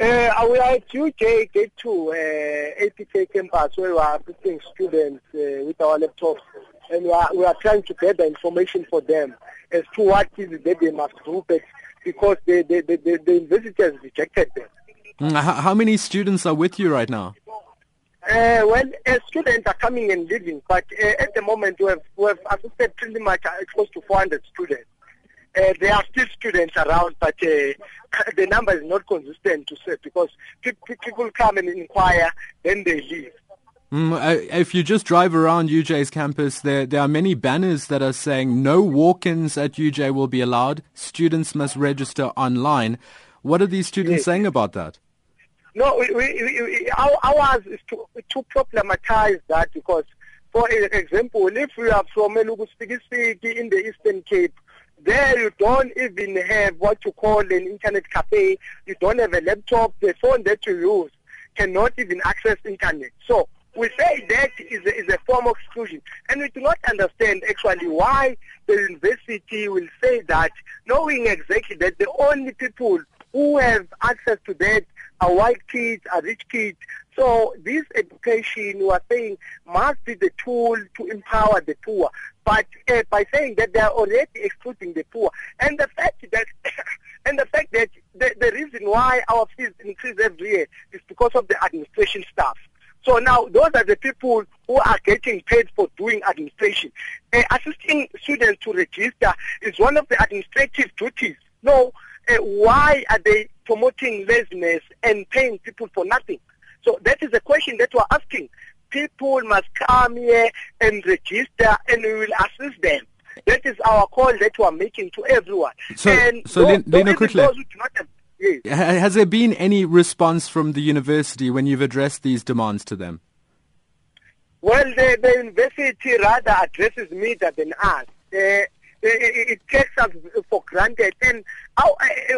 Uh, we are at UJ Gate 2, uh, APK campus, where we are assisting students uh, with our laptops, and we are, we are trying to gather information for them as to what is it that they must do because the, the, the, the, the university has rejected them. Mm, how many students are with you right now? Uh, well, uh, students are coming and leaving, but uh, at the moment we have, we have assisted pretty much uh, close to 400 students. Uh, there are still students around, but uh, the number is not consistent to say because people come and inquire, then they leave. Mm, uh, if you just drive around UJ's campus, there there are many banners that are saying no walk-ins at UJ will be allowed. Students must register online. What are these students yes. saying about that? No, we, we, we, our, ours is to, to problematize that because, for example, if we are from Elugu City in the Eastern Cape, there you don't even have what you call an internet cafe. You don't have a laptop. The phone that you use cannot even access internet. So we say that is a, is a form of exclusion. And we do not understand actually why the university will say that, knowing exactly that the only people who have access to that are white kids, are rich kids. So this education, we are saying, must be the tool to empower the poor. But uh, by saying that they are already excluding the poor, and the fact that and the fact that the, the reason why our fees increase every year is because of the administration staff. So now those are the people who are getting paid for doing administration. Uh, assisting students to register is one of the administrative duties. No, uh, why are they promoting laziness and paying people for nothing? So that is the question that we're asking. People must come here and register and we will assist them. That is our call that we are making to everyone. So, and so those, Lena, quickly. Those who have, yes. Has there been any response from the university when you've addressed these demands to them? Well, the, the university rather addresses me than us. Uh, it, takes us for granted. And, how,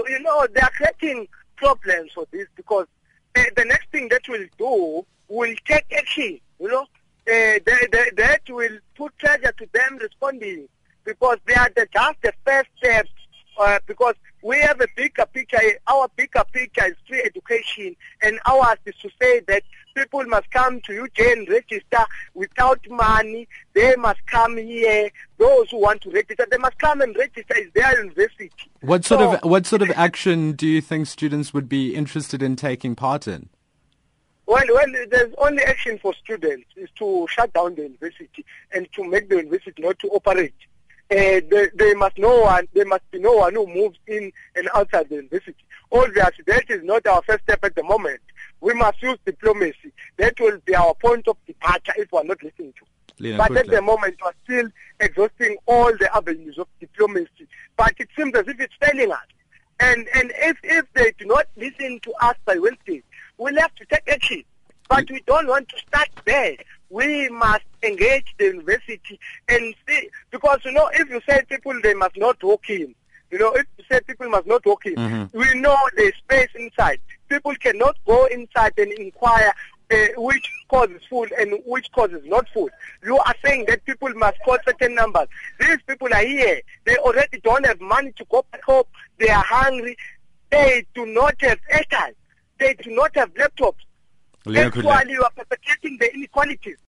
you know, they are creating problems for this because the next thing that we'll do will take action, you know. Uh, they, they, that will put pressure to them responding because they are the, just the first steps uh, because we have a bigger picture. Our bigger picture is free education, and ours is to say that people must come to UJ and register without money. They must come here. Those who want to register, they must come and register. It's their university. What sort so, of what sort of action do you think students would be interested in taking part in? Well, well, there's only action for students is to shut down the university and to make the university not to operate uh, there, there must no one, there must be no one who moves in and outside the university. Obviously, that is not our first step at the moment. We must use diplomacy. That will be our point of departure if we are not listening to. Lena, but quickly. at the moment, we are still exhausting all the avenues of diplomacy. But it seems as if it's failing us. And and if if they do not listen to us by Wednesday, we'll have to take action. But we don't want to start there we must engage the university and see, because, you know, if you say people, they must not walk in, you know, if you say people must not walk in, mm-hmm. we know there's space inside. People cannot go inside and inquire uh, which causes food and which causes not food. You are saying that people must call certain numbers. These people are here. They already don't have money to go back home. They are hungry. They do not have airtime. They do not have laptops. Actually, you are perpetuating the inequalities.